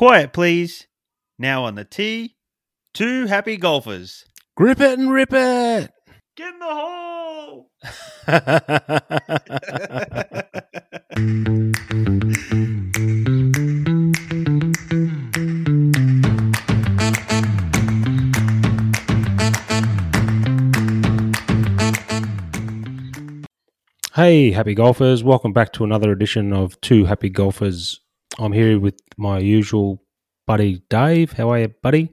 Quiet, please. Now on the tee, two happy golfers. Grip it and rip it. Get in the hole. hey, happy golfers. Welcome back to another edition of Two Happy Golfers. I'm here with my usual buddy Dave. How are you, buddy?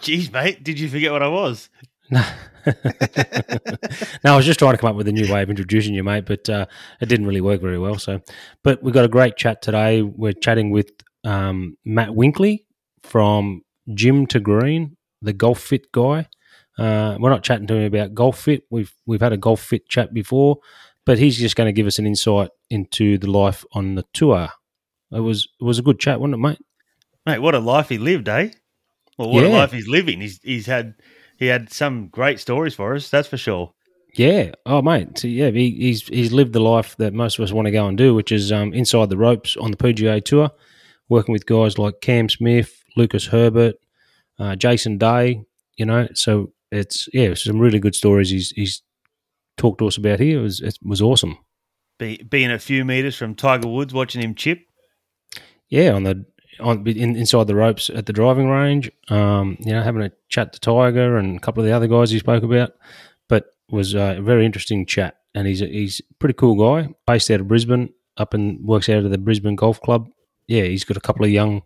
Jeez, mate, did you forget what I was? No. no, I was just trying to come up with a new way of introducing you, mate, but uh, it didn't really work very well. So, but we've got a great chat today. We're chatting with um, Matt Winkley from Gym to Green, the Golf Fit guy. Uh, we're not chatting to him about Golf Fit. We've we've had a Golf Fit chat before, but he's just going to give us an insight into the life on the tour. It was it was a good chat, wasn't it, mate? Mate, what a life he lived, eh? Well, what a life he's living. He's he's had he had some great stories for us, that's for sure. Yeah. Oh, mate. So, yeah, he, he's he's lived the life that most of us want to go and do, which is um, inside the ropes on the PGA Tour, working with guys like Cam Smith, Lucas Herbert, uh, Jason Day. You know, so it's yeah, some really good stories. He's he's talked to us about here. It was it was awesome. Be, being a few meters from Tiger Woods, watching him chip. Yeah, on the on in, inside the ropes at the driving range. Um, you know, having a chat to Tiger and a couple of the other guys he spoke about, but was uh, a very interesting chat. And he's a, he's a pretty cool guy, based out of Brisbane, up and works out of the Brisbane Golf Club. Yeah, he's got a couple of young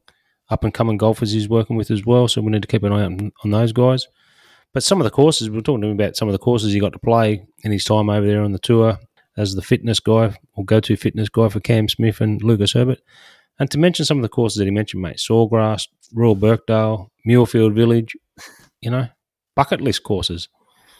up and coming golfers he's working with as well. So we need to keep an eye on, on those guys. But some of the courses, we were talking to him about some of the courses he got to play in his time over there on the tour as the fitness guy or go to fitness guy for Cam Smith and Lucas Herbert. And to mention some of the courses that he mentioned, mate, Sawgrass, Royal Birkdale, Muirfield Village, you know, bucket list courses.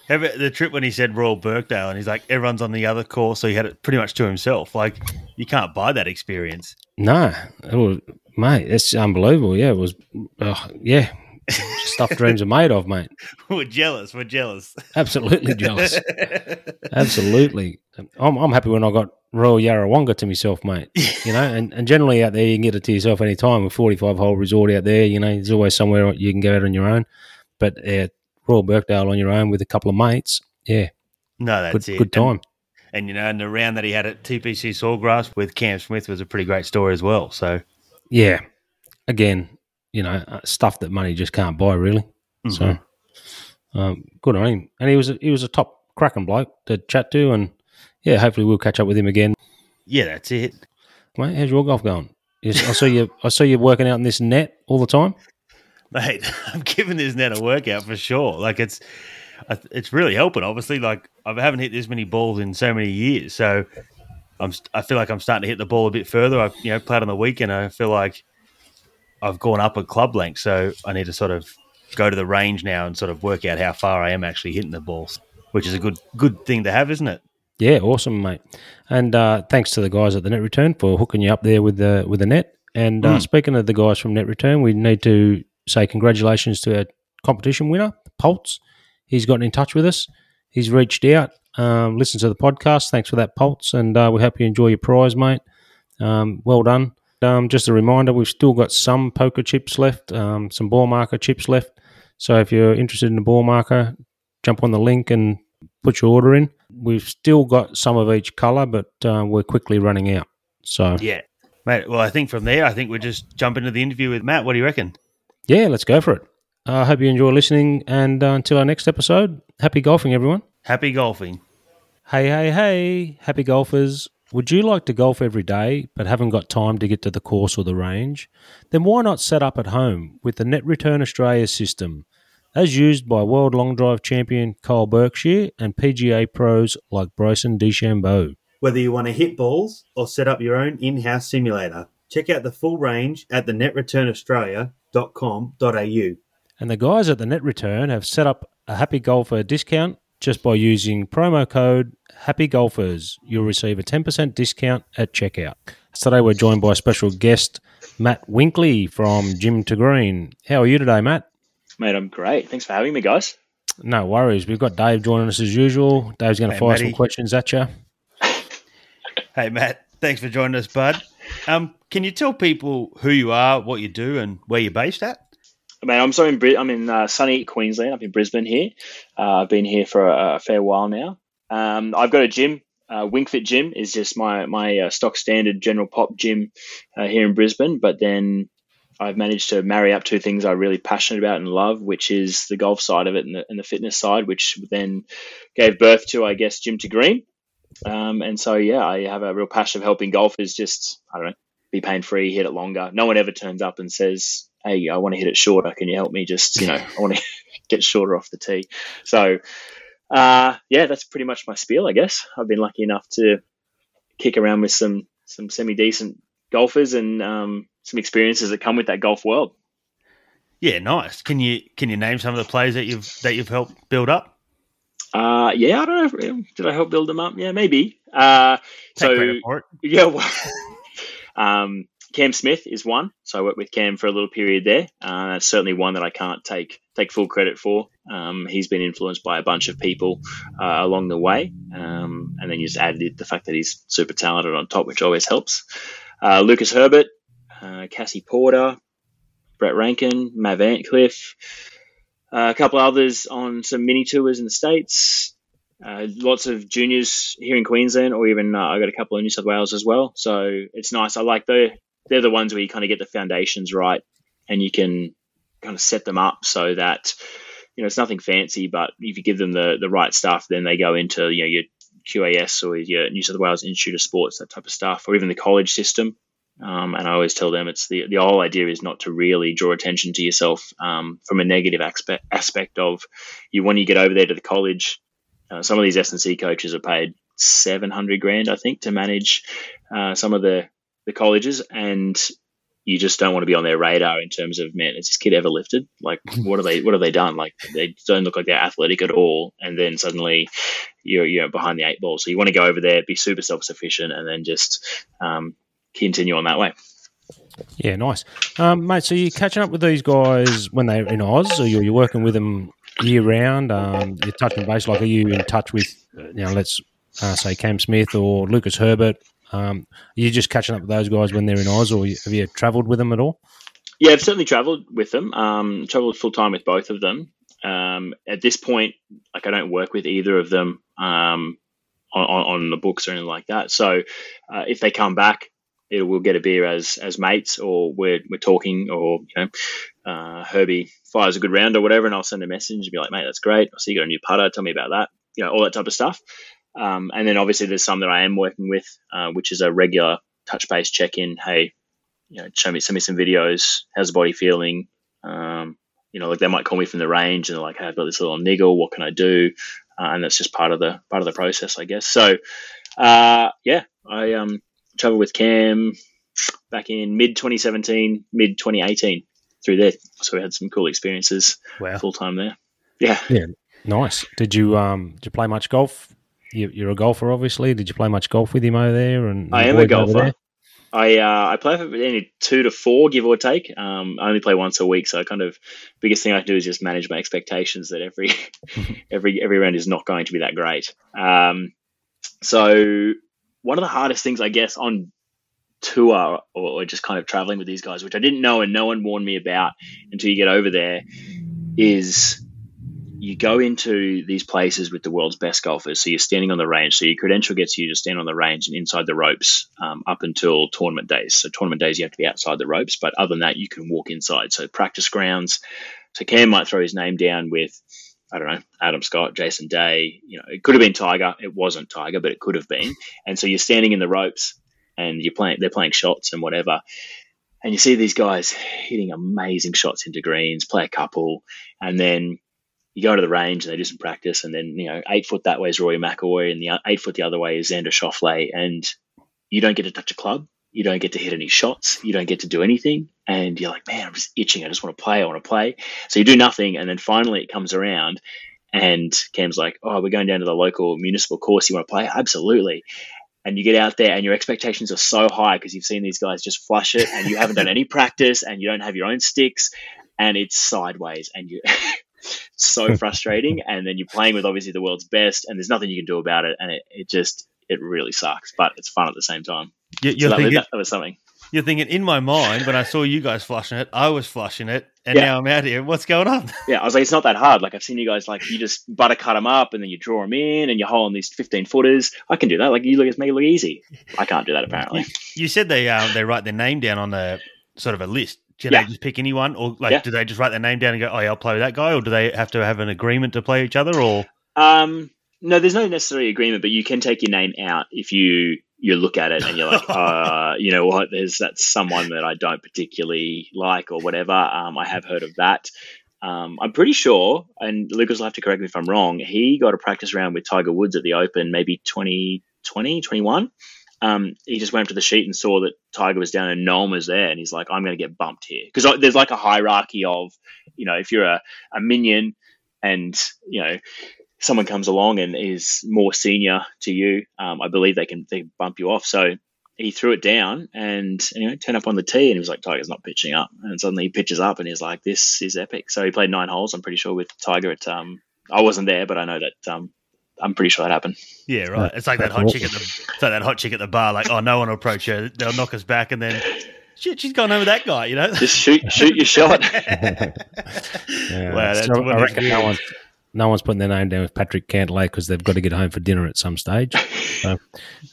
The trip when he said Royal Birkdale and he's like, everyone's on the other course, so he had it pretty much to himself. Like, you can't buy that experience. No, it was, mate, it's unbelievable. Yeah, it was, uh, yeah, stuff dreams are made of, mate. we're jealous. We're jealous. Absolutely jealous. Absolutely. I'm, I'm happy when I got Royal Yarrawonga to myself, mate. You know, and, and generally out there, you can get it to yourself any time with 45 hole resort out there. You know, there's always somewhere you can go out on your own. But uh, Royal Birkdale on your own with a couple of mates, yeah, no, that's good, it. good time. And, and, you know, and the round that he had at TPC Sawgrass with Cam Smith was a pretty great story as well. So, Yeah. Again, you know, uh, stuff that money just can't buy, really. mhm. So, um, good on him. And he was a, he was a top cracking bloke to chat to, and yeah, hopefully we'll catch up with him again. yeah, that's it. Mate, how's your golf going? I saw you. I saw you working out in this net all the time. Mate, I'm giving this net a workout for sure. Like it's, it's really helping. Obviously, like I haven't hit this many balls in so many years, so I'm. I feel like I'm starting to hit the ball a bit further. I, you know, played on the weekend. I feel like I've gone up a club length, so I need to sort of go to the range now and sort of work out how far I am actually hitting the balls, which is a good good thing to have, isn't it? Yeah, awesome, mate. And uh, thanks to the guys at the Net Return for hooking you up there with the with the net. And uh, Mm. speaking of the guys from Net Return, we need to say congratulations to our competition winner, Pulse. He's gotten in touch with us. He's reached out, um, listened to the podcast. Thanks for that, Pulse. And uh, we hope you enjoy your prize, mate. Um, well done. Um, just a reminder, we've still got some poker chips left, um, some ball marker chips left. So if you're interested in a ball marker, jump on the link and put your order in. We've still got some of each colour, but uh, we're quickly running out. So Yeah, mate. Well, I think from there, I think we just jump into the interview with Matt. What do you reckon? yeah, let's go for it. I uh, hope you enjoy listening, and uh, until our next episode, happy golfing, everyone. Happy golfing. Hey, hey, hey, happy golfers. Would you like to golf every day but haven't got time to get to the course or the range? Then why not set up at home with the Net Return Australia system, as used by world long drive champion Kyle Berkshire and PGA pros like Bryson DeChambeau. Whether you want to hit balls or set up your own in house simulator, check out the full range at the netreturnaustralia.com.au. And the guys at the Net Return have set up a Happy Golfer discount just by using promo code Happy Golfers. You'll receive a 10% discount at checkout. Today we're joined by a special guest, Matt Winkley from Gym to Green. How are you today, Matt? Mate, I'm great. Thanks for having me, guys. No worries. We've got Dave joining us as usual. Dave's going to Hey, fire Matty. some questions at you. Hey, Matt. Thanks for joining us, bud. Um, can you tell people who you are, what you do, and where you're based at? I mean, I'm so in I'm in uh, sunny Queensland. I'm in Brisbane here. Uh, I've been here for a, a fair while now. Um, I've got a gym. Uh, WingFit Gym is just my my uh, stock standard general pop gym uh, here in Brisbane. But then I've managed to marry up two things I'm really passionate about and love, which is the golf side of it and the, and the fitness side, which then gave birth to, I guess, Gym to Green. Um, and so, yeah, I have a real passion of helping golfers just, I don't know, be pain free, hit it longer. No one ever turns up and says, Hey, I want to hit it shorter. Can you help me? Just, you know, I want to get shorter off the tee. So, uh, yeah, that's pretty much my spiel, I guess. I've been lucky enough to kick around with some, some semi decent golfers and, um, some experiences that come with that golf world. Yeah, nice. Can you can you name some of the players that you've that you've helped build up? Uh, yeah, I don't know. If, did I help build them up? Yeah, maybe. Uh, Take so yeah, well, um, Cam Smith is one. So I worked with Cam for a little period there. Uh, certainly one that I can't take take full credit for. Um, he's been influenced by a bunch of people uh, along the way, um, and then you just added the fact that he's super talented on top, which always helps. Uh, Lucas Herbert uh, Cassie Porter, Brett Rankin, Matt Antcliffe, uh, a couple others on some mini tours in the States. Uh, lots of juniors here in Queensland, or even uh, I got a couple in New South Wales as well. So it's nice. I like the they're the ones where you kind of get the foundations right, and you can kind of set them up so that you know it's nothing fancy, but if you give them the the right stuff, then they go into you know your QAS or your New South Wales Institute of Sports, that type of stuff, or even the college system. Um, and I always tell them it's the the whole idea is not to really draw attention to yourself um, from a negative aspect aspect of you when you get over there to the college. Uh, some of these S and C coaches are paid seven hundred grand, I think, to manage uh, some of the the colleges, and you just don't want to be on their radar in terms of man, is this kid ever lifted? Like, what are they? What have they done? Like, they don't look like they're athletic at all, and then suddenly you're you're behind the eight ball. So you want to go over there, be super self sufficient, and then just um, continue on that way. Yeah, nice, um, mate. So you're catching up with these guys when they're in Oz, or you're, you're working with them year round. Um, you're touching base. Like, are you in touch with, you know, let's uh, say Cam Smith or Lucas Herbert? Um, are you just catching up with those guys when they're in Oz, or have you travelled with them at all? Yeah, I've certainly travelled with them. Um, travelled full time with both of them. Um, at this point, like I don't work with either of them um, on, on, the books or anything like that. So uh, if they come back, it, we'll get a beer as as mates, or we're we're talking, or you know, uh, Herbie fires a good round or whatever, and I'll send a message and be like, mate, that's great. I see you got a new putter. Tell me about that. You know, all that type of stuff. Um, and then obviously there's some that I am working with, uh, which is a regular touch base check in. Hey, you know, show me, send me some videos. How's the body feeling? Um, you know, like they might call me from the range and they're like, hey, I've got this little niggle. What can I do? Uh, and that's just part of the part of the process, I guess. So, uh, yeah, I um, traveled with Cam back in mid 2017, mid 2018 through there. So we had some cool experiences wow. full time there. Yeah. Yeah. Nice. Did you um did you play much golf? You, are a golfer, obviously. Did you play much golf with him over there? And I am a golfer. I uh, I play for any two to four, give or take. Um, I only play once a week, so I kind of biggest thing I can do is just manage my expectations that every every every round is not going to be that great. Um, so one of the hardest things, I guess, on tour or, or just kind of traveling with these guys, which I didn't know and no one warned me about until you get over there, is you go into these places with the world's best golfers. So you're standing on the range. So your credential gets you to stand on the range and inside the ropes um, up until tournament days. So tournament days, you have to be outside the ropes. But other than that, you can walk inside. So practice grounds. So Cam might throw his name down with I don't know, Adam Scott, Jason Day. You know, it could have been Tiger. It wasn't Tiger, but it could have been. And so you're standing in the ropes and you're playing. They're playing shots and whatever. And you see these guys hitting amazing shots into greens, play a couple, and then you go to the range and they do some practice, and then you know eight foot that way is Rory McIlroy, and the eight foot the other way is Xander Schauffele, and you don't get to touch a club, you don't get to hit any shots, you don't get to do anything, and you're like, man, I'm just itching. I just want to play. I want to play. So you do nothing, and then finally it comes around, and Cam's like, oh, we're going down to the local municipal course. You want to play? Absolutely. And you get out there, and your expectations are so high because you've seen these guys just flush it, and you haven't done any practice, and you don't have your own sticks, and it's sideways, and you. so frustrating and then you're playing with obviously the world's best and there's nothing you can do about it and it, it just it really sucks but it's fun at the same time You, So you're that, thinking, that, that was something. you're thinking in my mind when I saw you guys flushing it, I was flushing it, and Yeah. now I'm out here. What's going on? Yeah, I was like, it's not that hard. Like I've seen you guys like you just butter cut them up and then you draw them in and you hole in these fifteen footers. I can do that. Like you look, make it look easy. I can't do that apparently. You said they um, they write their name down on a sort of a list. Do Yeah. they just pick anyone, or like Yeah. do they just write their name down and go, "Oh, yeah, I'll play with that guy," or do they have to have an agreement to play each other? Or Um, no, there's no necessary agreement, but you can take your name out if you you look at it and you're like, uh, you know what, there's that's someone that I don't particularly like or whatever. Um, I have heard of that. Um, I'm pretty sure, and Lucas will have to correct me if I'm wrong. He got a practice round with Tiger Woods at the Open, maybe 2020, 21. Um, he just went up to the sheet and saw that Tiger was down and no one was there, and he's like, "I'm going to get bumped here," because there's like a hierarchy of, you know, if you're a, a minion and you know someone comes along and is more senior to you, um, I believe they can they bump you off. So he threw it down and anyway turned up on the tee and he was like, Tiger's not pitching up. And suddenly he pitches up and he's like, This is epic. So he played nine holes, I'm pretty sure, with Tiger at um I wasn't there, but I know that um I'm pretty sure that happened. yeah, right. It's like that hot chick at the it's like that hot chick at the bar. Like, oh, no one will approach her. They'll knock us back, and then shit, she's gone over that guy. You know. Just shoot shoot your shot. Yeah. Wow, that's So I reckon no one's, no one's putting their name down with Patrick Cantlay because they've got to get home for dinner at some stage. So,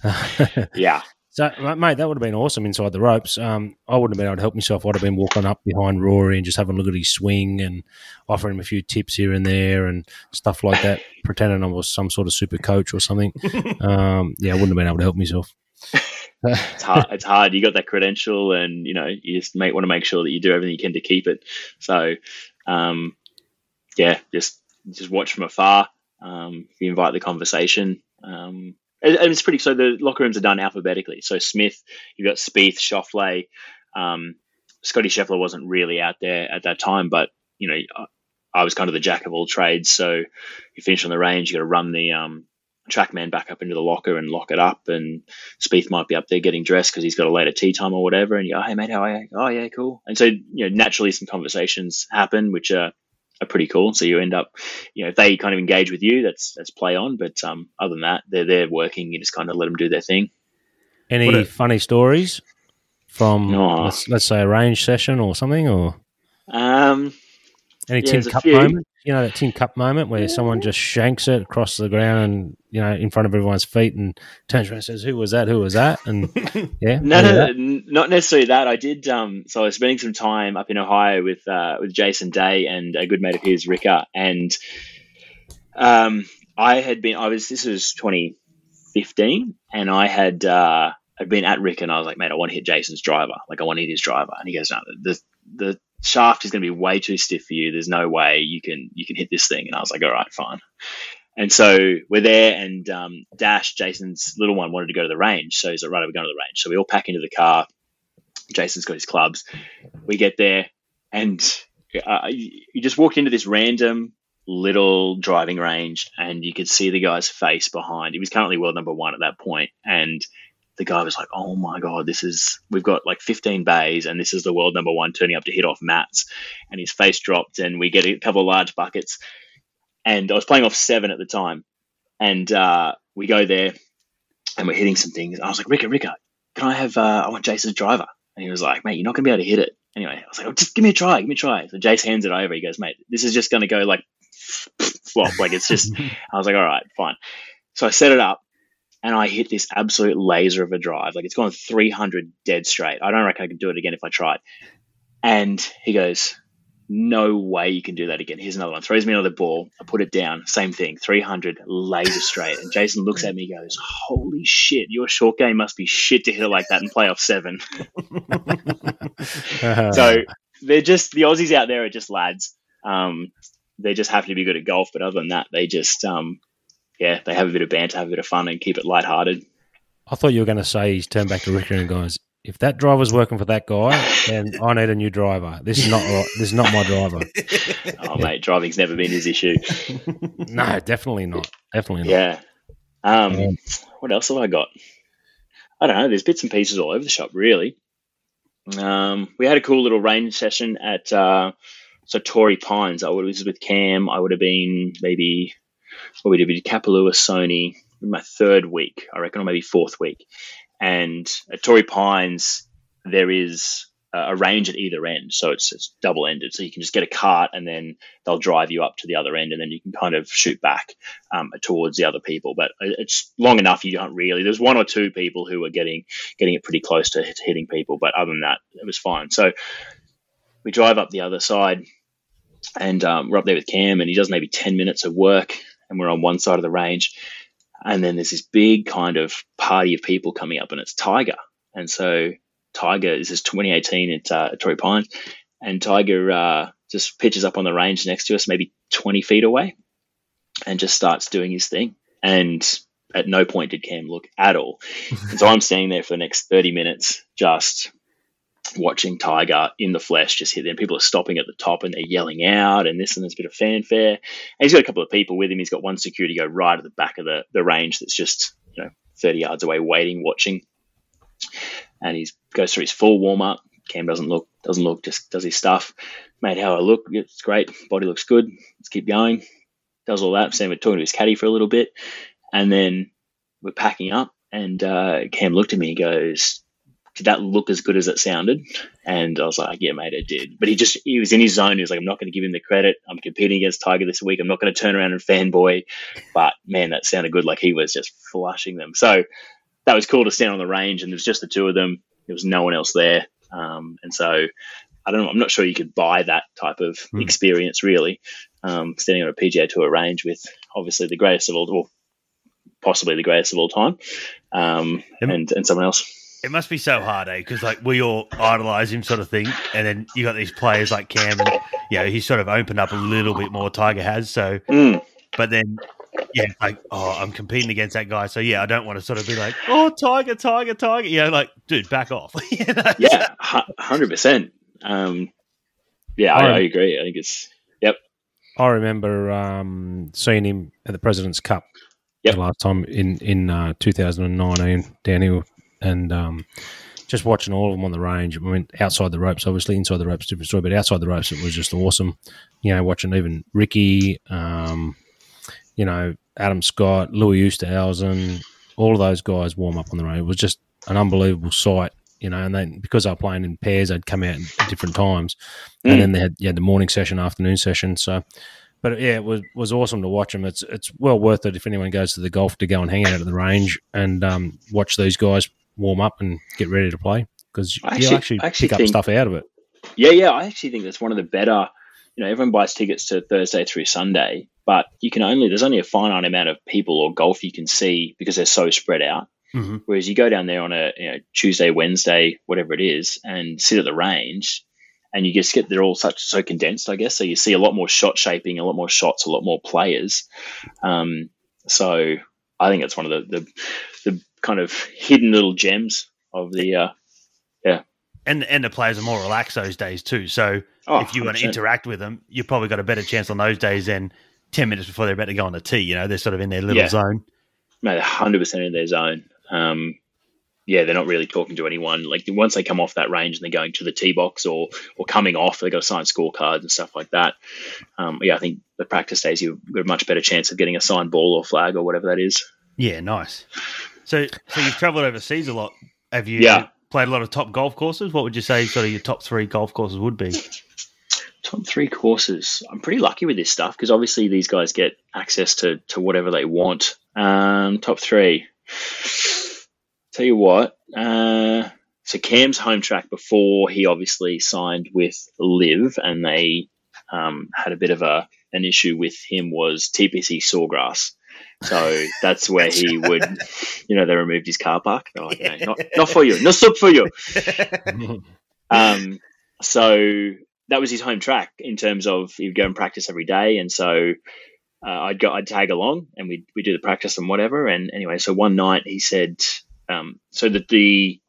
yeah. So mate, that would have been awesome inside the ropes. Um, I wouldn't have been able to help myself. I'd have been walking up behind Rory and just having a look at his swing and offering him a few tips here and there and stuff like that, pretending I was some sort of super coach or something. Um, yeah, I wouldn't have been able to help myself. It's hard it's hard. You got that credential and you know, you just make want to make sure that you do everything you can to keep it. So um yeah, just just watch from afar. Um, you invite the conversation. Um, and, it's pretty. So the locker rooms are done alphabetically. So Smith, you've got Spieth, Schauffele. Um, Scotty Scheffler wasn't really out there at that time, but you know, I, I was kind of the jack of all trades. So you finish on the range, you got to run the um, trackman back up into the locker and lock it up. And Spieth might be up there getting dressed because he's got a later tea time or whatever. And you go, hey mate, how are you? Oh yeah, cool. And so you know, naturally some conversations happen, which are are pretty cool. So you end up, you know, if they kind of engage with you, that's that's play on. But um, other than that, they're they're working. You just kind of let them do their thing. Any a- funny stories from Oh. let's, let's say a range session or something, or Um, any Yeah, Tin there's a Cup few. moment? You know that Tin Cup moment where someone just shanks it across the ground and you know in front of everyone's feet and turns around and says, "Who was that? Who was that?" And yeah, no, no, no, not necessarily that. I did. Um, so I was spending some time up in Ohio with uh, with Jason Day and a good mate of his, Ricka, and um, I had been. I was. This was 2015, and I had. Uh, I'd been at Rick, and I was like, "Mate, I want to hit Jason's driver. Like, I want to hit his driver." And he goes, "No, the the shaft is going to be way too stiff for you. There's no way you can you can hit this thing." And I was like, "All right, fine." And so we're there, and um, Dash, Jason's little one, wanted to go to the range. So he's like, right, we're going to the range. So we all pack into the car. Jason's got his clubs. We get there, and uh, you just walked into this random little driving range, and you could see the guy's face behind. He was currently world number one at that point, and the guy was like, "Oh my god, this is we've got like 15 bays, and this is the world number one turning up to hit off mats." And his face dropped, and we get a couple of large buckets. And I was playing off seven at the time, and uh, we go there, and we're hitting some things. I was like, "Ricka, Ricka, can I have? Uh, I want Jason's driver." And he was like, "Mate, you're not gonna be able to hit it." Anyway, I was like, oh, "Just give me a try, give me a try." So Jace hands it over. He goes, "Mate, this is just gonna go like flop, like it's just." I was like, "All right, fine." So I set it up, and I hit this absolute laser of a drive. Like it's gone 300 dead straight. I don't reckon I could do it again if I tried. And he goes, no way you can do that again. Here's another one. Throws me another ball. I put it down. Same thing. 300 laser straight. And Jason looks at me and goes, Holy shit, your short game must be shit to hit it like that and play off seven. So they're just, the Aussies out there are just lads. Um, they just happen to be good at golf. But other than that, they just, um, yeah, they have a bit of banter, have a bit of fun, and keep it lighthearted. I thought you were going to say he's turned back to Ricker and goes, "If that driver's working for that guy, then I need a new driver. This is not. This is not my driver. Oh, mate, driving's never been his issue. No, definitely not. Definitely not. Yeah. Um, Yeah. what else have I got? I don't know. There's bits and pieces all over the shop, really. Um, we had a cool little range session at uh, so Torrey Pines. I was with Cam. I would have been maybe what we did, we did Kapalua, Sony, my third week, I reckon, or maybe fourth week. And at Torrey Pines, there is a range at either end, so it's, it's double ended. So you can just get a cart, and then they'll drive you up to the other end, and then you can kind of shoot back um, towards the other people. But it's long enough you don't really. There's one or two people who are getting getting it pretty close to, hitting people, but other than that, it was fine. So we drive up the other side, and um, we're up there with Cam, and he does maybe ten minutes of work, and we're on one side of the range, and then there's this big kind of party of people coming up, and it's Tiger, and so Tiger, this is 2018 at, uh, Torrey Pines, and Tiger uh, just pitches up on the range next to us, maybe 20 feet away, and just starts doing his thing. And at no point did Cam look at all. and so I'm standing there for the next 30 minutes, just watching Tiger in the flesh just hit there. People are stopping at the top and they're yelling out and this and there's a bit of fanfare. And he's got a couple of people with him. He's got one security go right at the back of the, the range that's just, you know, 30 yards away waiting, watching and he goes through his full warm up. Cam doesn't look doesn't look just does his stuff. Mate, how I look, it's great. Body looks good. Let's keep going. Does all that. Sam talking to his caddy for a little bit, and then we're packing up. And uh, Cam looked at me. He goes, "Did that look as good as it sounded?" And I was like, "Yeah, mate, it did." But he just he was in his zone. He was like, "I'm not going to give him the credit. I'm competing against Tiger this week. I'm not going to turn around and fanboy." But man, that sounded good. Like he was just flushing them. So that was cool to stand on the range and there was just the two of them. There was no one else there. Um, and so I don't know, I'm not sure you could buy that type of mm. experience really. Um, standing on a PGA Tour range with obviously the greatest of all, possibly the greatest of all time, um, and, and someone else. It must be so hard, eh? Because like we all idolize him, sort of thing, and then you got these players like Cam, and you know he's sort of opened up a little bit more. Tiger has so, mm. but then yeah, like oh, I'm competing against that guy, so yeah, I don't want to sort of be like, oh, tiger, tiger, tiger. You know, like, dude, back off. you know? Yeah, hundred um, percent. Yeah, I, I, agree. I think it's yep. I remember um, seeing him at the President's Cup yep. the last time in in uh, 2019 down here, and um, just watching all of them on the range. I mean, outside the ropes, obviously, inside the ropes, different story, but outside the ropes, it was just awesome. You know, watching even Ricky. Um, you know, Adam Scott, Louis Oosthuizen, all of those guys warm up on the range. It was just an unbelievable sight, you know. And then because they were playing in pairs, they'd come out at different times, mm. and then they had yeah the morning session, afternoon session. So, but yeah, it was was awesome to watch them. It's it's well worth it if anyone goes to the golf to go and hang out at the range and um, watch these guys warm up and get ready to play because you actually, actually, actually pick think, up stuff out of it. Yeah, yeah, I actually think that's one of the better. You know, everyone buys tickets to Thursday through Sunday, but you can only there's only a finite amount of people or golf you can see because they're so spread out. Mm-hmm. Whereas you go down there on a you know, Tuesday, Wednesday, whatever it is, and sit at the range, and you just get they're all such so condensed, I guess. So you see a lot more shot shaping, a lot more shots, a lot more players. Um, so I think it's one of the, the, the kind of hidden little gems of the uh, yeah. And and the players are more relaxed those days too. So oh, if you 100%. want to interact with them, you've probably got a better chance on those days than 10 minutes before they're about to go on the tee. You know, they're sort of in their little yeah. zone. Mate, 100% in their zone. Um, yeah, they're not really talking to anyone. Like once they come off that range and they're going to the tee box or or coming off, they've got to sign scorecards and stuff like that. Um, yeah, I think the practice days you've got a much better chance of getting a signed ball or flag or whatever that is. Yeah, nice. So, so you've travelled overseas a lot. Have you yeah. played a lot of top golf courses? What would you say sort of your top three golf courses would be? top three courses. I'm pretty lucky with this stuff because obviously these guys get access to to whatever they want. Um, top three. Tell you what. Uh, so Cam's home track before he obviously signed with Live, and they um, had a bit of a an issue with him was TPC Sawgrass. So that's where he would, you know, they removed his car park. Like, no, not, not for you, not stop for you. um, so that was his home track in terms of he'd go and practice every day, and so uh, I'd go, I'd tag along, and we we do the practice and whatever. And anyway, so one night he said, um, so that the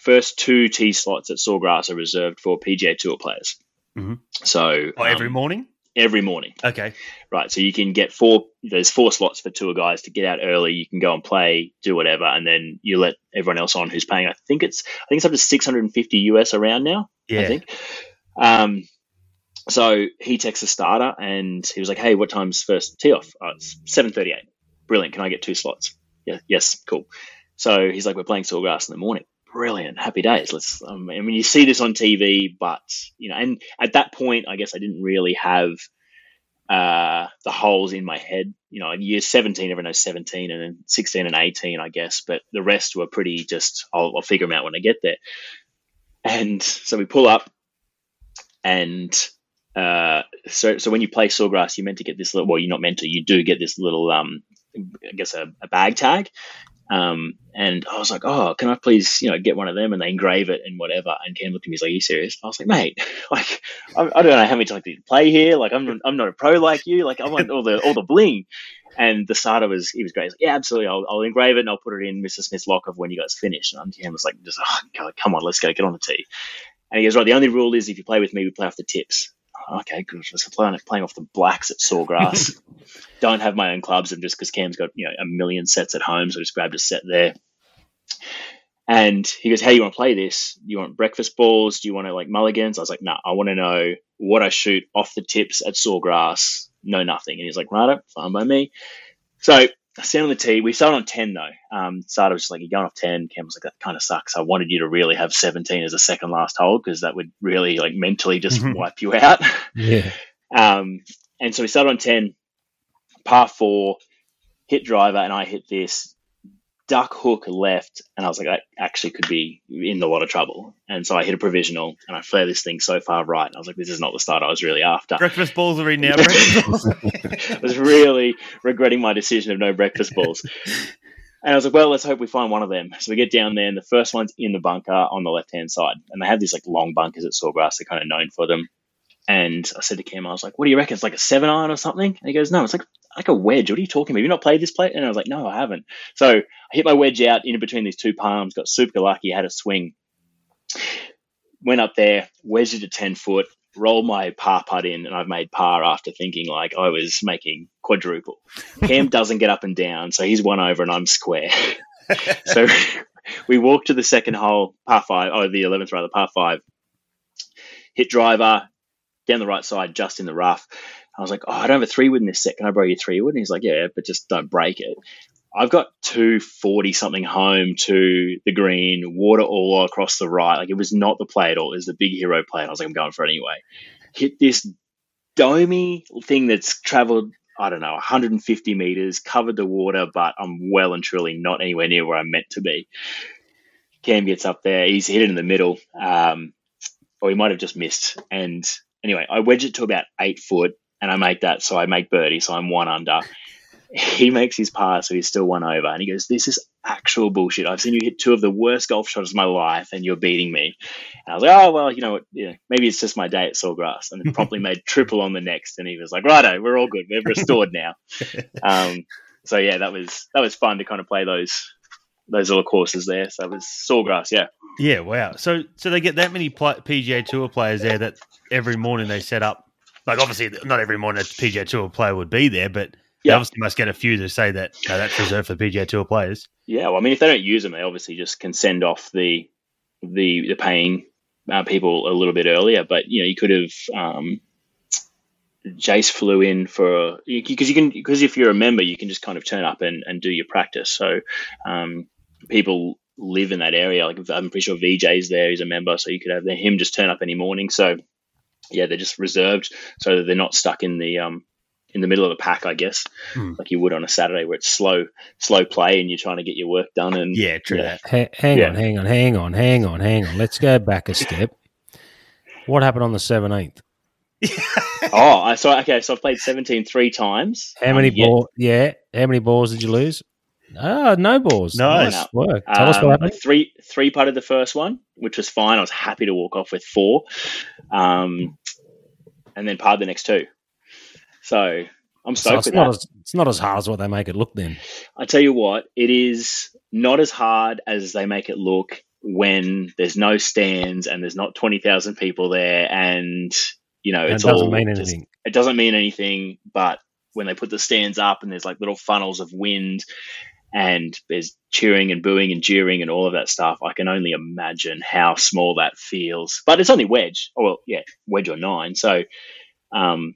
first two tee slots at Sawgrass are reserved for PGA Tour players. Mm-hmm. So oh, every um, morning every morning. Okay. Right. So you can get four, there's four slots for tour guys to get out early. You can go and play, do whatever, and then you let everyone else on who's paying. I think it's, I think it's up to 650 US around now. Yeah. I think. Um, so he texts a starter and he was like, Hey, what time's first tee off? Oh, it's 738. Brilliant. Can I get two slots? Yeah. Yes. Cool. So he's like, we're playing Sawgrass in the morning. Brilliant, happy days. Let's. Um, I mean, you see this on TV, but you know, and at that point, I guess I didn't really have uh, the holes in my head. You know, in year 17, everyone knows 17, and then 16 and 18, I guess, but the rest were pretty just, I'll, I'll figure them out when I get there. And so we pull up, and uh, so so when you play Sawgrass, you're meant to get this little. Well, you're not meant to. You do get this little, um, I guess, a, a bag tag. Um, and I was like, "Oh, can I please, you know, get one of them?" And they engrave it and whatever. And Cam looked at me, he's like, "Are you serious?" I was like, "Mate, like, I, I don't know how many times to play here. Like, I'm I'm not a pro like you. Like, I want all the all the bling." And the starter was he was great. Like, "Yeah, absolutely. I'll, I'll engrave it and I'll put it in Mr. Smith's locker when you guys finish." And Cam was like, "Just oh, God, come on, let's go get on the tee." And he goes, "Right, the only rule is if you play with me, we play off the tips." Okay, good. So playing, playing off the blacks at Sawgrass. Don't have my own clubs, and just because Cam's got you know a million sets at home, so I just grabbed a set there. And he goes, "How you want to play this? Do you want breakfast balls? Do you want to like mulligans?" I was like, "No, nah, I want to know what I shoot off the tips at Sawgrass. No, nothing." And he's like, "Right, fine by me." So I stand on the tee. We started on 10 though. Um, started was just like, you're going off 10. Cam was like, that kind of sucks. I wanted you to really have 17 as a second last hole because that would really like mentally just mm-hmm. wipe you out. Yeah. um, and so we started on 10, par four, hit driver, and I hit this duck hook left, and I was like, I actually could be in a lot of trouble. And so I hit a provisional, and I flare this thing so far right. And I was like, this is not the start I was really after. Breakfast balls are in now. I was really regretting my decision of no breakfast balls. And I was like, well, let's hope we find one of them. So we get down there, and the first one's in the bunker on the left hand side. And they have these like long bunkers at Sawgrass. They're kind of known for them. And I said to Cam, I was like, what do you reckon? It's like a seven iron or something? And he goes, no, it's like like a wedge. What are you talking about? Have you not played this play? And I was like, no, I haven't. So I hit my wedge out in between these two palms, got super lucky, had a swing. Went up there, wedged it to 10 foot, rolled my par putt in, and I've made par after thinking like I was making quadruple. Cam doesn't get up and down, so he's one over and I'm square. so we walk to the second hole, par five. five, oh, the 11th rather, par five. Hit driver, down the right side, just in the rough. I was like, oh, I don't have a three wood in this set. Can I borrow your three wood? And he's like, yeah, but just don't break it. I've got 240 something home to the green, water all across the right. Like it was not the play at all. It was the big hero play. And I was like, I'm going for it anyway. Hit this domey thing that's traveled, I don't know, 150 meters, covered the water, but I'm well and truly not anywhere near where I'm meant to be. Cam gets up there. He's hit it in the middle. Um, or he might have just missed. And anyway, I wedge it to about eight foot and I make that. So I make birdie. So I'm one under. He makes his par, so he's still one over. And he goes, This is actual bullshit. I've seen you hit two of the worst golf shots of my life, and you're beating me. And I was like, Oh, well, you know what? Yeah, maybe it's just my day at Sawgrass. And then promptly made triple on the next. And he was like, Righto, we're all good. We're restored now. Um, so yeah, that was that was fun to kind of play those those little courses there. So it was Sawgrass, yeah. Yeah, wow. So so they get that many PGA Tour players there that every morning they set up like obviously not every morning a PGA Tour player would be there, but yeah. obviously must get a few to say that no, that's reserved for PGA Tour players. Yeah, well, I mean, if they don't use them, they obviously just can send off the the the paying uh, people a little bit earlier. But you know, you could have um, Jace flew in for because you can because if you're a member, you can just kind of turn up and, and do your practice. So um, people live in that area. Like I'm pretty sure VJ's there. He's a member, so you could have him just turn up any morning. So yeah, they're just reserved so that they're not stuck in the um, in the middle of the pack, I guess, hmm. like you would on a Saturday where it's slow, slow play and you're trying to get your work done. And yeah, true. Yeah. Ha- hang yeah. on, hang on, hang on, hang on, hang on. Let's go back a step. what happened on the seventeenth? oh, I saw. Okay, so I've played 17 three times. How many um, balls? Yeah, how many balls did you lose? Ah, no balls. Nice no. work. Tell um, us what happened. Three three putted the first one, which was fine. I was happy to walk off with four. Um, and then par the next two. So I'm stoked so it's not that. As, it's not as hard as what they make it look. Then I tell you what, it is not as hard as they make it look when there's no stands and there's not twenty thousand people there, and you know it's it doesn't all mean anything. Just, it doesn't mean anything, but when they put the stands up and there's like little funnels of wind and there's cheering and booing and jeering and all of that stuff. I can only imagine how small that feels. But it's only wedge. Oh, well, yeah, wedge or nine. So, um,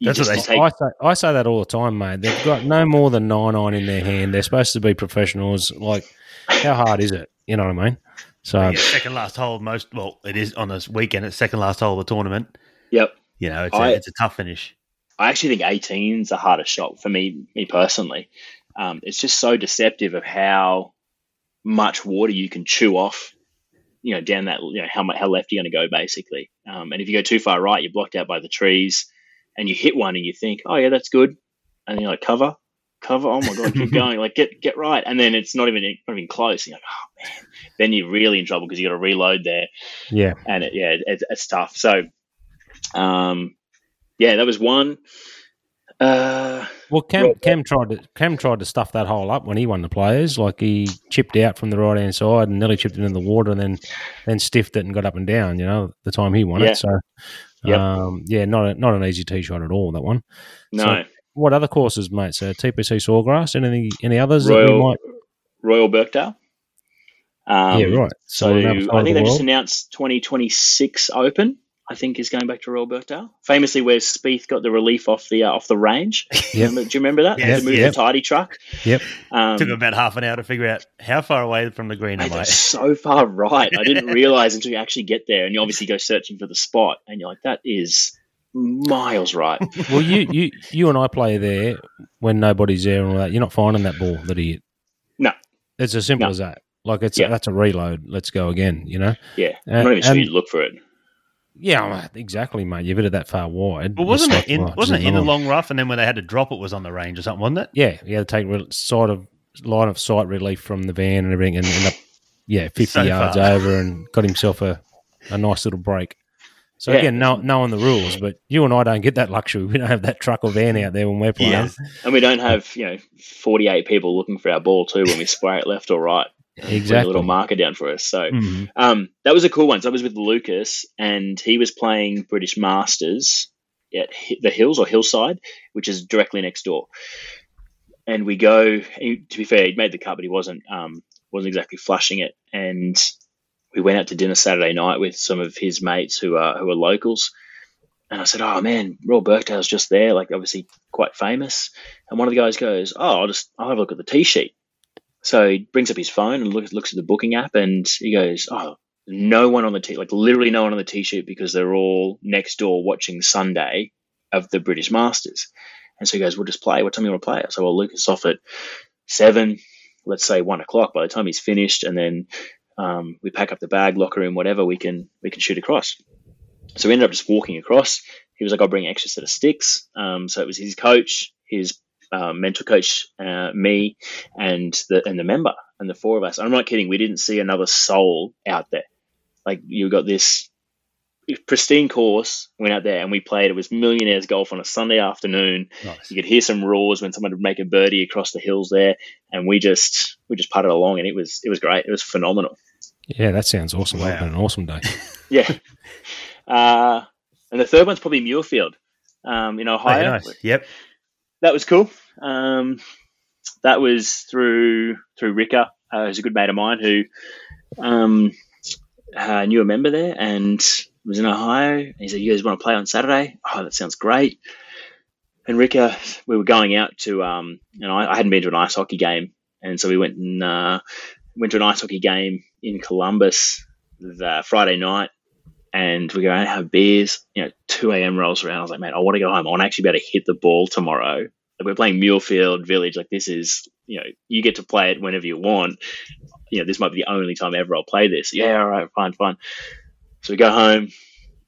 that's what they take... I say. I say that all the time, mate. They've got no more than nine iron in their hand. They're supposed to be professionals. Like how hard is it? You know what I mean? So Yeah, second last hole, most well, it is on this weekend. It's second last hole of the tournament. Yep. You know, it's, I- a, it's a tough finish. I actually think 18 is the hardest shot for me, me personally. Um, it's just so deceptive of how much water you can chew off, you know, down that, you know, how much, how left you're going to go basically. Um, and if you go too far right, you're blocked out by the trees and you hit one and you think, oh yeah, that's good. And you're like, cover, cover. Oh my God, keep going. Like get, get right. And then it's not even, not even close. You're like, oh man, then you're really in trouble because you got to reload there yeah, and it, yeah, it, it's tough. So, um, yeah, that was one. Uh, Well, Cam, Cam tried to Cam tried to stuff that hole up when he won the players. Like he chipped out from the right hand side and nearly chipped it in the water, and then then stiffed it and got up and down. You know, the time he won Yeah. it. So, Yep. um, yeah, not a, not an easy tee shot at all. That one. no, So- What other courses, mate? So TPC Sawgrass. Anything? Any others that we Royal might? Royal Birkdale. Um, yeah, right. So side I think the they just announced 2026 Open. I think is going back to Royal Birkdale. Famously, where Spieth got the relief off the uh, off the range. Yep. Do you remember that? Yes, to move yep. the tidy truck. Yep. Um, Took about half an hour to figure out how far away from the green Mate, am I. so far right. I didn't realize until you actually get there, and you obviously go searching for the spot, and you're like, that is miles right. Well, you you you and I play there when nobody's there and all that. You're not finding that ball that he hit. No. It's as simple No. as that. Like it's Yeah. that's a reload. Let's go again. You know. Yeah, I'm not even sure you'd look for it. Yeah, exactly, mate. You've hit it that far wide. Well, wasn't it in right, wasn't it in the long rough, and then when they had to drop it was on the range or something, wasn't it? Yeah, you had to take re- side of line of sight relief from the van and everything, and end up yeah fifty So yards far. over and got himself a, a nice little break. So Yeah. again, know, knowing the rules, but you and I don't get that luxury. We don't have that truck or van out there when we're playing. Yes. And we don't have you know 48 people looking for our ball too when we spray it left or right. Put a Exactly. little marker down for us. So Mhm. um, that was a cool one. So I was with Lucas, and he was playing British Masters at the Hills or Hillside, which is directly next door. And we go. He, to be fair, he made the cut, but he wasn't um, wasn't exactly flushing it. And we went out to dinner Saturday night with some of his mates who are who are locals. And I said, "Oh man, Royal Birkdale's just there, like obviously quite famous." And one of the guys goes, "Oh, I'll just I'll have a look at the tee sheet." So he brings up his phone and looks looks at the booking app, and he goes, "Oh, no one on the T, like literally no one on the T sheet because they're all next door watching Sunday of the British Masters." And so he goes, "We'll just play. What time you want to play?" So well, Lucas off at seven, let's say one o'clock. By the time he's finished, and then um, we pack up the bag, locker room, whatever, we can we can shoot across. So we ended up just walking across. He was like, "I'll bring extra set of sticks." Um, so it was his coach, his um, mental coach, uh, me, and the and the member, and the four of us. I'm not kidding. We didn't see another soul out there. Like you got this pristine course. Went out there and we played. It was millionaires golf on a Sunday afternoon. Nice. You could hear some roars when someone would make a birdie across the hills there, and we just we just putted along, and it was it was great. It was phenomenal. Yeah, that sounds awesome. Wow. Wow. Been an awesome day. Yeah. uh, and the third one's probably Muirfield um, in Oh, Ohio. nice. Yep. That was cool. Um, that was through through Ricka, uh, who's a good mate of mine who um, uh, knew a member there and was in Ohio. He said, "You guys want to play on Saturday?" Oh, that sounds great. And Ricka, we were going out to, um, I, I hadn't been to an ice hockey game, and so we went and uh, went to an ice hockey game in Columbus the Friday night, and we go out and have beers. You know, two a.m. rolls around. I was like, "Man, I want to go home. I want to actually be able to hit the ball tomorrow." We're playing Muirfield Village. Like this is, you know, you get to play it whenever you want. You know, this might be the only time ever I'll play this. Yeah, all right, fine, fine. So we go home,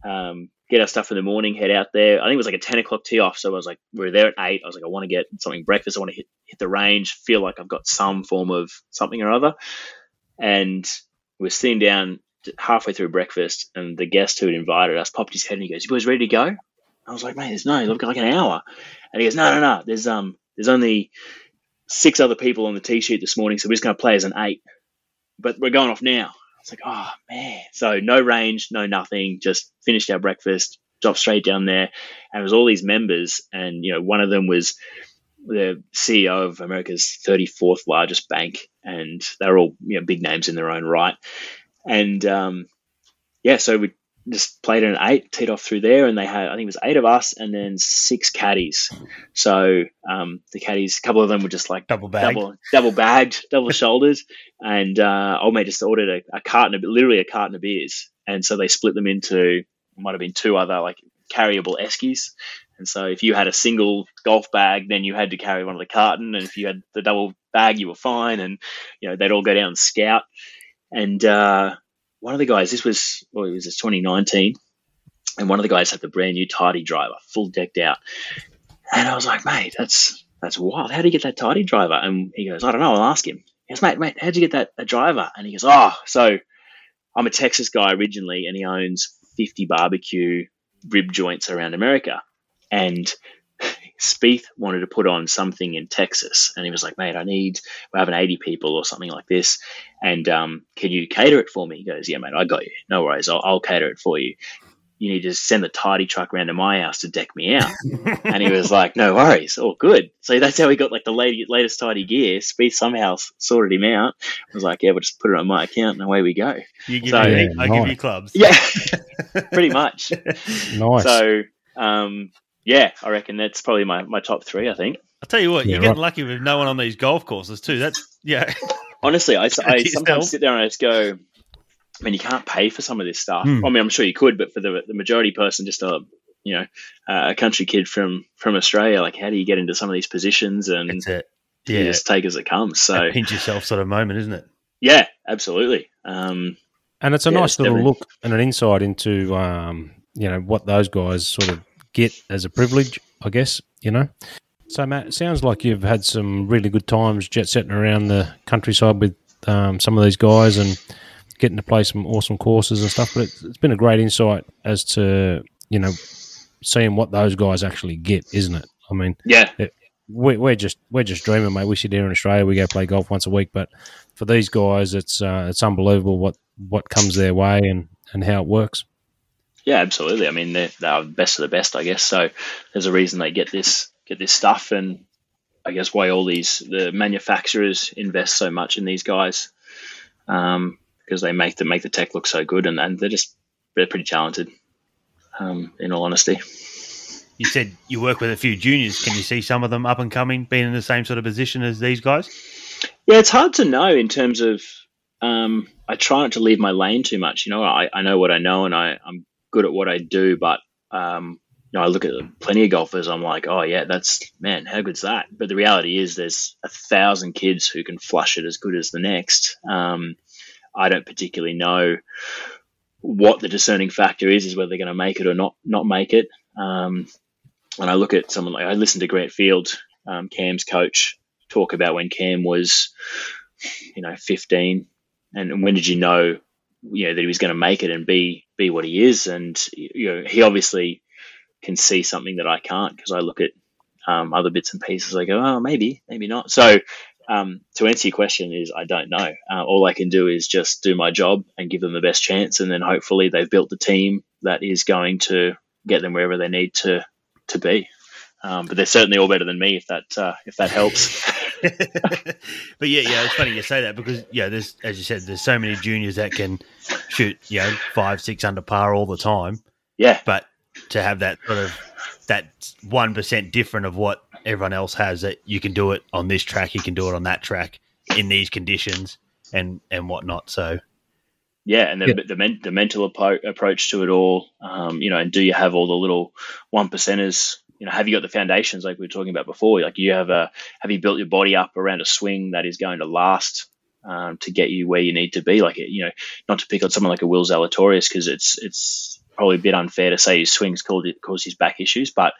um, get our stuff in the morning, head out there. I think it was like a ten o'clock tee off. So I was like, we are there at eight. I was like, I want to get something breakfast. I want to hit hit the range. Feel like I've got some form of something or other. And we're sitting down halfway through breakfast, and the guest who had invited us popped his head and he goes, "You boys ready to go?" I was like, "Mate, there's no. Look like an hour." And he goes, "No, no, no. There's um, there's only six other people on the tee sheet this morning, so we're just going to play as an eight. But we're going off now." I was like, "Oh man!" So no range, no nothing. Just finished our breakfast, dropped straight down there, and it was all these members, and you know, one of them was the CEO of America's 34th largest bank, and they're all you know big names in their own right. And um, yeah, so we just played an eight, teed off through there, and they had I think it was eight of us and then six caddies. So um, the caddies, a couple of them were just like double bag, double, double bagged, double shoulders, and uh, old mate just ordered a, a carton of literally a carton of beers, and so they split them into might have been two other like carryable eskies. And so if you had a single golf bag, then you had to carry one of the carton, and if you had the double bag, you were fine. And you know they'd all go down and scout. And uh, one of the guys, this was, well, it was 2019, and one of the guys had the brand new Titleist driver, full decked out. And I was like, mate, that's that's wild. How do you get that Titleist driver? And he goes, I don't know. I'll ask him. He goes, mate, mate, how'd you get that, that driver? And he goes, oh, so I'm a Texas guy originally, and he owns 50 barbecue rib joints around America. And Spieth wanted to put on something in Texas, and he was like, "Mate, I need we're having eighty people or something like this, and um, can you cater it for me?" He goes, "Yeah, mate, I got you. No worries, I'll, I'll cater it for you. You need to send the Titleist truck around to my house to deck me out." and he was like, "No worries, all good." So that's how he got like the latest, latest Titleist gear. Spieth somehow sorted him out. I was like, "Yeah, we'll just put it on my account, and away we go." You give So- me, Yeah, I nice. give you clubs. Yeah, pretty much. Nice. So, um, yeah, I reckon that's probably my, my top three. I think. I'll tell you what, Yeah, you're getting lucky with no one on these golf courses too. That's yeah, Honestly, I, I sometimes sit there and I just go, I mean, you can't pay for some of this stuff. Hmm. I mean, I'm sure you could, but for the the majority person, just a you know a country kid from from Australia, like how do you get into some of these positions and that's it. you Yeah, just take as it comes? So a pinch yourself sort of moment, isn't it? yeah, absolutely. Um, And it's a Yeah, nice it's little definitely- look and an insight into, um, you know, what those guys sort of get as a privilege, I guess, you know. So, Matt, it sounds like you've had some really good times jet setting around the countryside with um, some of these guys and getting to play some awesome courses and stuff. But it's, it's been a great insight as to, you know, seeing what those guys actually get, isn't it? I mean, yeah, we, we're just we're just dreaming, mate. We sit here in Australia, we go play golf once a week, but for these guys, it's uh, it's unbelievable what what comes their way and and how it works. Yeah, absolutely. I mean, they're, they're the best of the best, I guess. So there's a reason they get this get this stuff, and I guess why all these the manufacturers invest so much in these guys, um, because they make the make the tech look so good, and, and they're just they're pretty talented. Um, in all honesty, You said you work with a few juniors. Can you see some of them up and coming, being in the same sort of position as these guys? yeah, it's hard to know in terms of. Um, I try not to leave my lane too much. You know, I, I know what I know, and I, I'm good at what I do, but um, you know, I look at plenty of golfers. I'm like, oh yeah, that's man, how good's that? But the reality is, there's a thousand kids who can flush it as good as the next. Um, I don't particularly know what the discerning factor is, is whether they're going to make it or not, not make it. Um, and I look at someone like I listened to Grant Field, um, Cam's coach, talk about when Cam was, you know, 15, and, and when did you know, you know, that he was going to make it and be be what he is? And you know, he obviously can see something that I can't because I look at um, other bits and pieces. I go, oh, maybe, maybe not. So um, to answer your question is I don't know. Uh, all I can do is just do my job and give them the best chance, and then hopefully they've built the team that is going to get them wherever they need to to be. Um, but they're certainly all better than me if that uh, if that helps. but yeah, yeah, it's funny you say that because yeah, there's as you said, there's so many juniors that can shoot, you know, five, six under par all the time. yeah, But to have that sort of that one percent different of what everyone else has, that you can do it on this track, you can do it on that track in these conditions and and whatnot. So Yeah, and the Yeah. the, men, the mental approach to it all, um, you know, and do you have all the little one percenters? You know, have you got the foundations like we were talking about before? Like, you have a have you built your body up around a swing that is going to last um, to get you where you need to be? Like, you know, not to pick on someone like a Will Zalatoris because it's it's probably a bit unfair to say his swings caused caused his back issues, but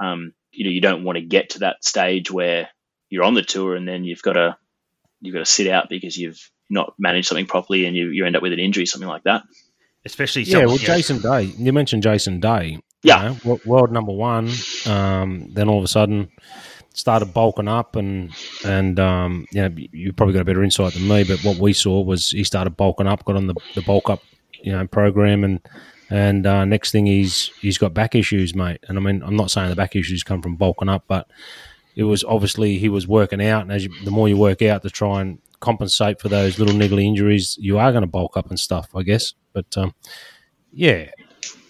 um, you know, you don't want to get to that stage where you're on the tour and then you've got to you've got to sit out because you've not managed something properly and you, you end up with an injury, something like that. especially Yeah, well, Jason Day. You mentioned Jason Day. You Yeah. know, world number one. Um, then all of a sudden, started bulking up, and and um, you know, you probably got a better insight than me. But what we saw was he started bulking up, got on the, the bulk up, you know, program, and and uh, next thing he's he's got back issues, mate. And I mean, I'm not saying the back issues come from bulking up, but it was obviously he was working out, and as you, the more you work out to try and compensate for those little niggly injuries, you are going to bulk up and stuff, I guess. But um, yeah,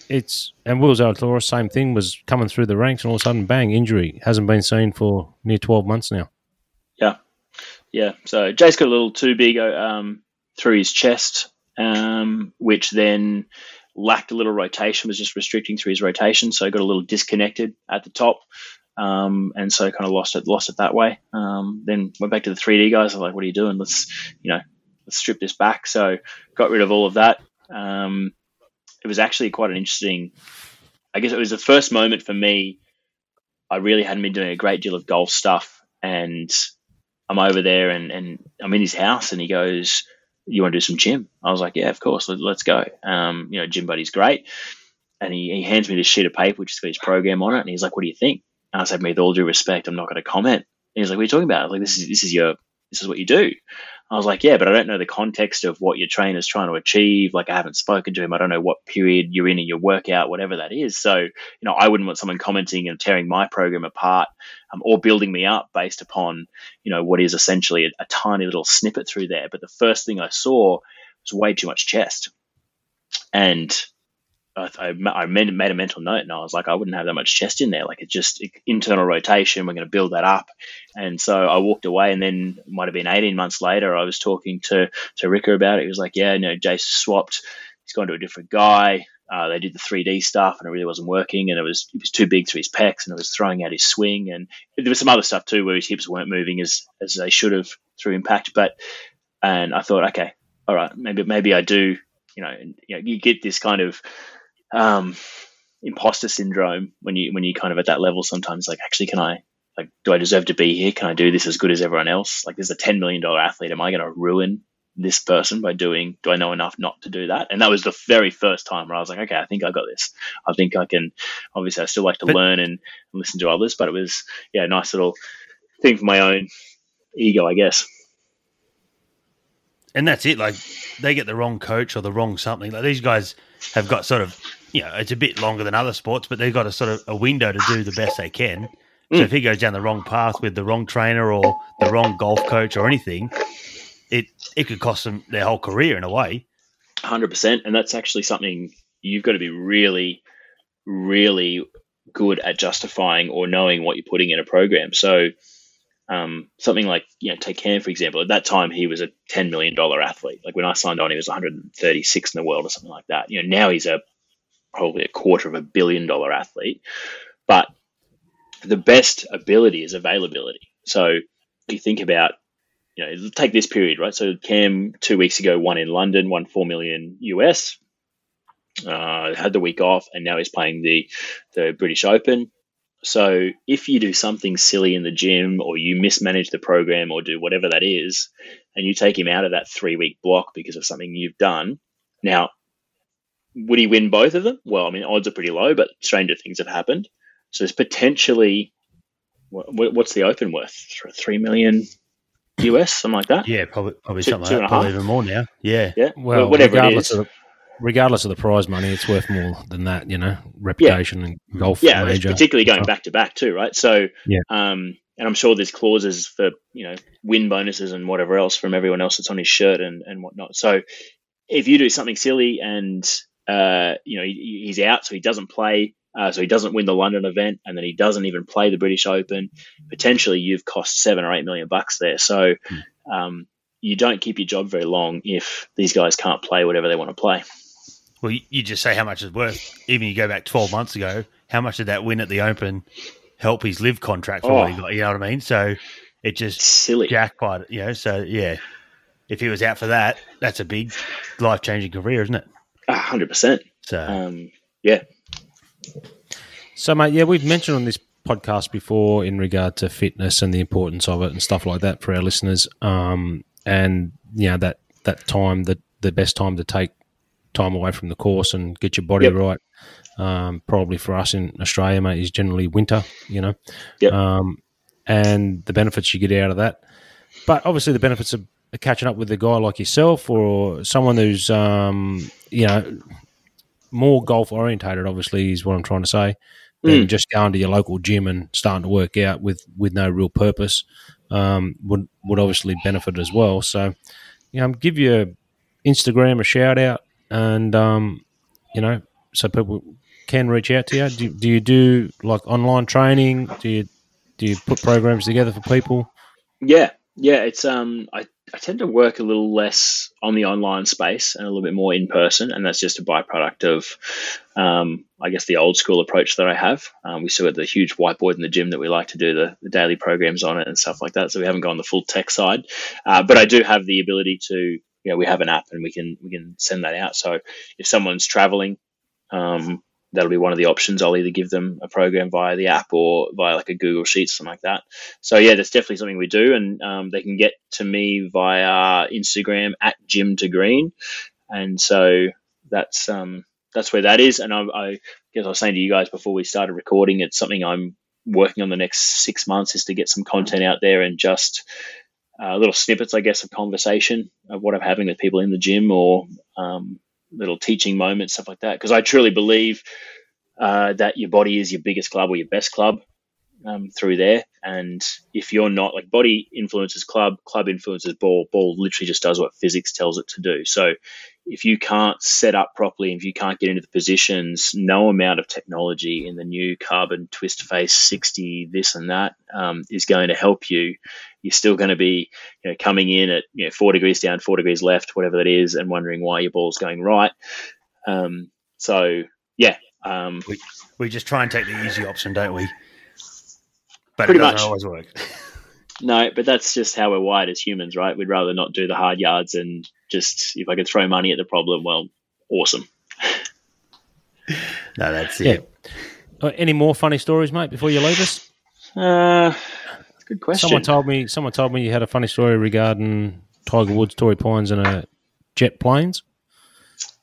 it's and Will Zalatoris, same thing, was coming through the ranks, and all of a sudden, bang, injury hasn't been seen for near twelve months now. Yeah, yeah. So Jay's got a little too big um, through his chest, um, which then lacked a little rotation, was just restricting through his rotation, so got a little disconnected at the top. Um, and so kind of lost it, lost it that way. Um, then went back to the 3D guys. I'm like, what are you doing? Let's, you know, let's strip this back. So got rid of all of that. Um, it was actually quite an interesting. I guess it was the first moment for me. I really hadn't been doing a great deal of golf stuff, and I'm over there, and and I'm in his house, and he goes, "You want to do some gym?" I was like, "Yeah, of course, let, us go." Um, you know, gym buddy's great, and he, he hands me this sheet of paper which has got his program on it, and he's like, "What do you think?" And I said, "With all due respect, I'm not going to comment." And he's like, "What are you talking about?" Like, this is this is your this is what you do. I was like, yeah, but I don't know the context of what your trainer's trying to achieve. Like, I haven't spoken to him. I don't know what period you're in in your workout, whatever that is. So, you know, I wouldn't want someone commenting and tearing my program apart um, or building me up based upon, you know, what is essentially a, a tiny little snippet through there. But the first thing I saw was way too much chest. And I, I made, made a mental note and I was like, I wouldn't have that much chest in there. Like it's just internal rotation. We're going to build that up. And so I walked away and then might have been 18 months later, I was talking to, to Ricka about it. He was like, yeah, no, Jace swapped. He's gone to a different guy. Uh, they did the 3D stuff and it really wasn't working and it was it was too big to his pecs and it was throwing out his swing and there was some other stuff too where his hips weren't moving as as they should have through impact but and I thought okay all right maybe maybe I do you know you know you get this kind of um, imposter syndrome when you when you kind of at that level. Sometimes like, actually, can I like, do I deserve to be here? Can I do this as good as everyone else? Like, there's a ten million dollar athlete. Am I going to ruin this person by doing? Do I know enough not to do that? And that was the very first time where I was like, okay, I think I got this. I think I can. Obviously, I still like to but, learn and, and listen to others, but it was yeah, a nice little thing for my own ego, I guess and that's it. Like they get the wrong coach or the wrong something. Like these guys have got sort of you know, it's a bit longer than other sports, but they've got a sort of a window to do the best they can. So mm. if he goes down the wrong path with the wrong trainer or the wrong golf coach or anything, it it could cost them their whole career in a way. Hundred percent, and that's actually something you've got to be really, really good at justifying or knowing what you're putting in a program. So, um, something like you know, take Cam for example. At that time, he was a ten million dollar athlete. Like when I signed on, he was 136 in the world or something like that. You know, now he's a probably a quarter of a billion dollar athlete. But the best ability is availability. So if you think about, you know, take this period, right? So Cam two weeks ago won in London, won four million US, uh, had the week off, and now he's playing the the British Open. So if you do something silly in the gym, or you mismanage the program, or do whatever that is, and you take him out of that three week block because of something you've done, now would he win both of them? Well, I mean, odds are pretty low, but stranger things have happened. So there's potentially what, what's the open worth? Three million US, something like that. Yeah, probably probably two, something two like that. Probably even more now. Yeah, yeah. Well, whatever regardless Of the, regardless of the prize money, it's worth more than that. You know, reputation yeah. and golf. Yeah, major. particularly going back to back too, right? So, yeah. Um, and I'm sure there's clauses for you know win bonuses and whatever else from everyone else that's on his shirt and and whatnot. So, if you do something silly and uh, you know, he, he's out, so he doesn't play. Uh, so he doesn't win the London event, and then he doesn't even play the British Open. Potentially, you've cost seven or eight million bucks there. So um, you don't keep your job very long if these guys can't play whatever they want to play. Well, you just say how much it's worth. Even you go back twelve months ago, how much did that win at the Open help his live contract for oh, what he got? You know what I mean? So it just silly jackpot. You know, so yeah, if he was out for that, that's a big life changing career, isn't it? Hundred percent. So um, yeah. So mate, yeah, we've mentioned on this podcast before in regard to fitness and the importance of it and stuff like that for our listeners. Um, and you know that that time that the best time to take time away from the course and get your body yep. right. Um, probably for us in Australia, mate, is generally winter. You know, yep. um, and the benefits you get out of that. But obviously, the benefits of catching up with a guy like yourself or someone who's um, you know more golf orientated obviously is what I'm trying to say than mm. just going to your local gym and starting to work out with with no real purpose um, would would obviously benefit as well so you know give your Instagram a shout out and um, you know so people can reach out to you? Do, do you do like online training? Do you do you put programs together for people? Yeah, yeah. It's um, I I tend to work a little less on the online space and a little bit more in person, and that's just a byproduct of, um, I guess, the old school approach that I have. Um, we still got the huge whiteboard in the gym that we like to do the, the, daily programs on it and stuff like that. So we haven't gone the full tech side, uh, but I do have the ability to, you know, we have an app and we can we can send that out. So if someone's traveling, um, that'll be one of the options. I'll either give them a program via the app or via like a Google Sheets, something like that. So yeah, that's definitely something we do, and um, they can get to me via Instagram at Gym to Green, and so that's um, that's where that is. And I, I guess I was saying to you guys before we started recording, it's something I'm working on the next six months is to get some content out there and just uh, little snippets, I guess, of conversation of what I'm having with people in the gym or um, little teaching moments, stuff like that. Because I truly believe uh, that your body is your biggest club or your best club um, through there. And if you're not like body influences club, club influences ball, ball literally just does what physics tells it to do. So if you can't set up properly, if you can't get into the positions, no amount of technology in the new carbon twist face 60, this and that um, is going to help you. You're still going to be you know, coming in at you know, four degrees down, four degrees left, whatever that is, and wondering why your ball's going right. Um, so, yeah. Um, we, we just try and take the easy option, don't we? But Pretty it doesn't much. always work. No, but that's just how we're wired as humans, right? We'd rather not do the hard yards and just if I could throw money at the problem, well, awesome. No, that's Yeah. it. Uh, any more funny stories, mate? Before you leave us, Uh, good question. someone told me someone told me you had a funny story regarding Tiger Woods, Torrey Pines, and a jet planes.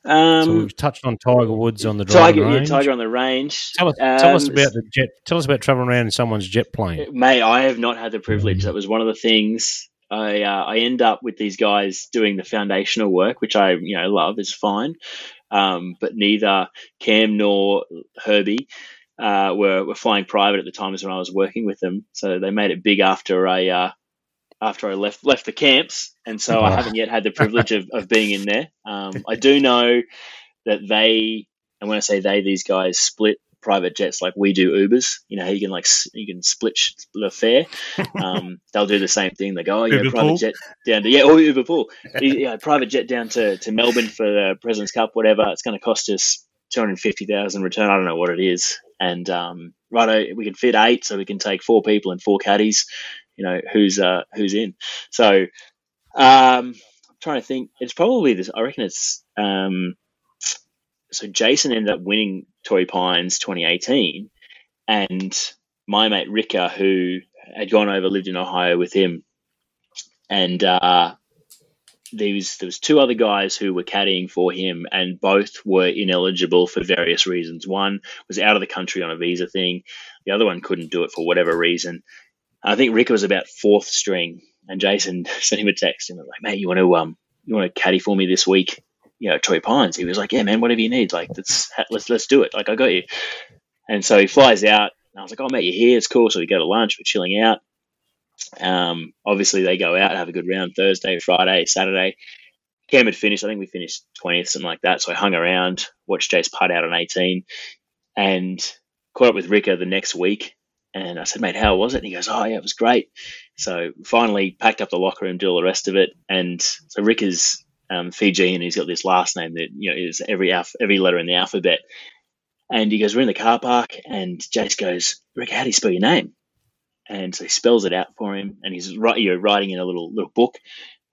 So um, we've touched on Tiger Woods on the Tiger, yeah, range. Tiger on the range. Tell us, tell us Um, about the jet. Tell us about traveling around in someone's jet plane. Mate, I have not had the privilege. That was one of the things. I uh, I end up with these guys doing the foundational work, which I you know love is fine, um, but neither Cam nor Herbie uh, were were flying private at the times when I was working with them. So they made it big after I uh, after I left left the camps, and so I haven't yet had the privilege of, of being in there. Um, I do know that they, and when I say they, these guys split private jets like we do Ubers. You know, you can like you can split the fare. Um, they'll do the same thing. They go, oh, yeah, Uber private pool? jet down to yeah, or Uber pool, yeah, private jet down to, to Melbourne for the President's Cup, whatever. It's going to cost us two hundred fifty thousand return. I don't know what it is, and um, right, we can fit eight, so we can take four people and four caddies. You know, who's uh, who's in? So, um, I'm trying to think. It's probably this. I reckon it's. Um, so Jason ended up winning Torrey Pines 2018, and my mate Ricka, who had gone over, lived in Ohio with him, and uh, there was there was two other guys who were caddying for him, and both were ineligible for various reasons. One was out of the country on a visa thing, the other one couldn't do it for whatever reason. I think Ricka was about fourth string, and Jason sent him a text and was like, "Mate, you want to um you want to caddy for me this week?" You know, Torrey Pines. He was like, "Yeah, man, whatever you need. Like, let's let's let's do it. Like, I got you." And so he flies out, and I was like, "Oh, mate, you're here. It's cool." So we go to lunch. We're chilling out. Um, obviously, they go out, have a good round Thursday, Friday, Saturday. Cam had finished. I think we finished 20th, something like that. So I hung around, watched Jace putt out on 18, and caught up with Ricka the next week. And I said, mate, how was it? And he goes, oh, yeah, it was great. So finally packed up the locker room, did all the rest of it. And so Rick is um, Fijian. He's got this last name that you know is every every letter in the alphabet. And he goes, we're in the car park, and Jace goes, Rick, how do you spell your name? And so he spells it out for him, and he's you know, writing in a little little book.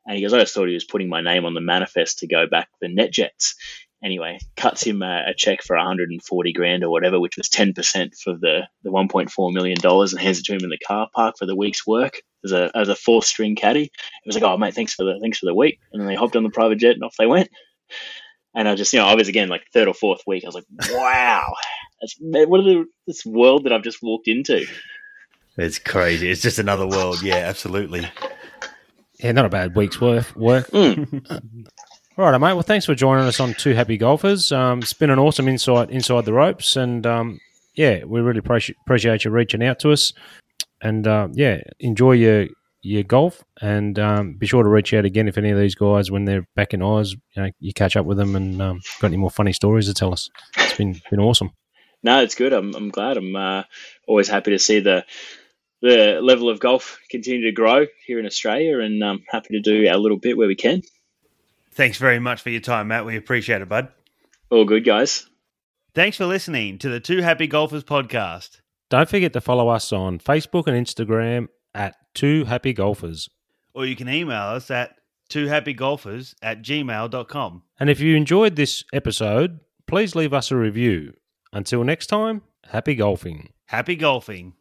And he goes, I just thought he was putting my name on the manifest to go back for NetJets. Anyway, cuts him a, a check for 140 grand or whatever, which was 10% for the, the 1.4 million dollars, and hands it to him in the car park for the week's work as a as a fourth string caddy. It was like, "Oh mate, thanks for the thanks for the week," and then they hopped on the private jet and off they went. And I just, you know, I was again like third or fourth week. I was like, "Wow, that's man, what are the this world that I've just walked into?" It's crazy. It's just another world. Yeah, absolutely. Yeah, not a bad week's worth work. Mm. All right, mate. Well, thanks for joining us on Two Happy Golfers. Um, it's been an awesome insight inside the ropes, and um, yeah, we really appreciate appreciate you reaching out to us. And uh, yeah, enjoy your your golf, and um, be sure to reach out again if any of these guys, when they're back in Oz, you, know, you catch up with them and um, got any more funny stories to tell us. It's been been awesome. No, it's good. I'm, I'm glad. I'm uh, always happy to see the the level of golf continue to grow here in Australia, and um, happy to do our little bit where we can. Thanks very much for your time, Matt. We appreciate it, bud. All good, guys. Thanks for listening to the Two Happy Golfers podcast. Don't forget to follow us on Facebook and Instagram at Two Happy Golfers. Or you can email us at twohappygolfers at gmail.com. And if you enjoyed this episode, please leave us a review. Until next time, happy golfing. Happy golfing.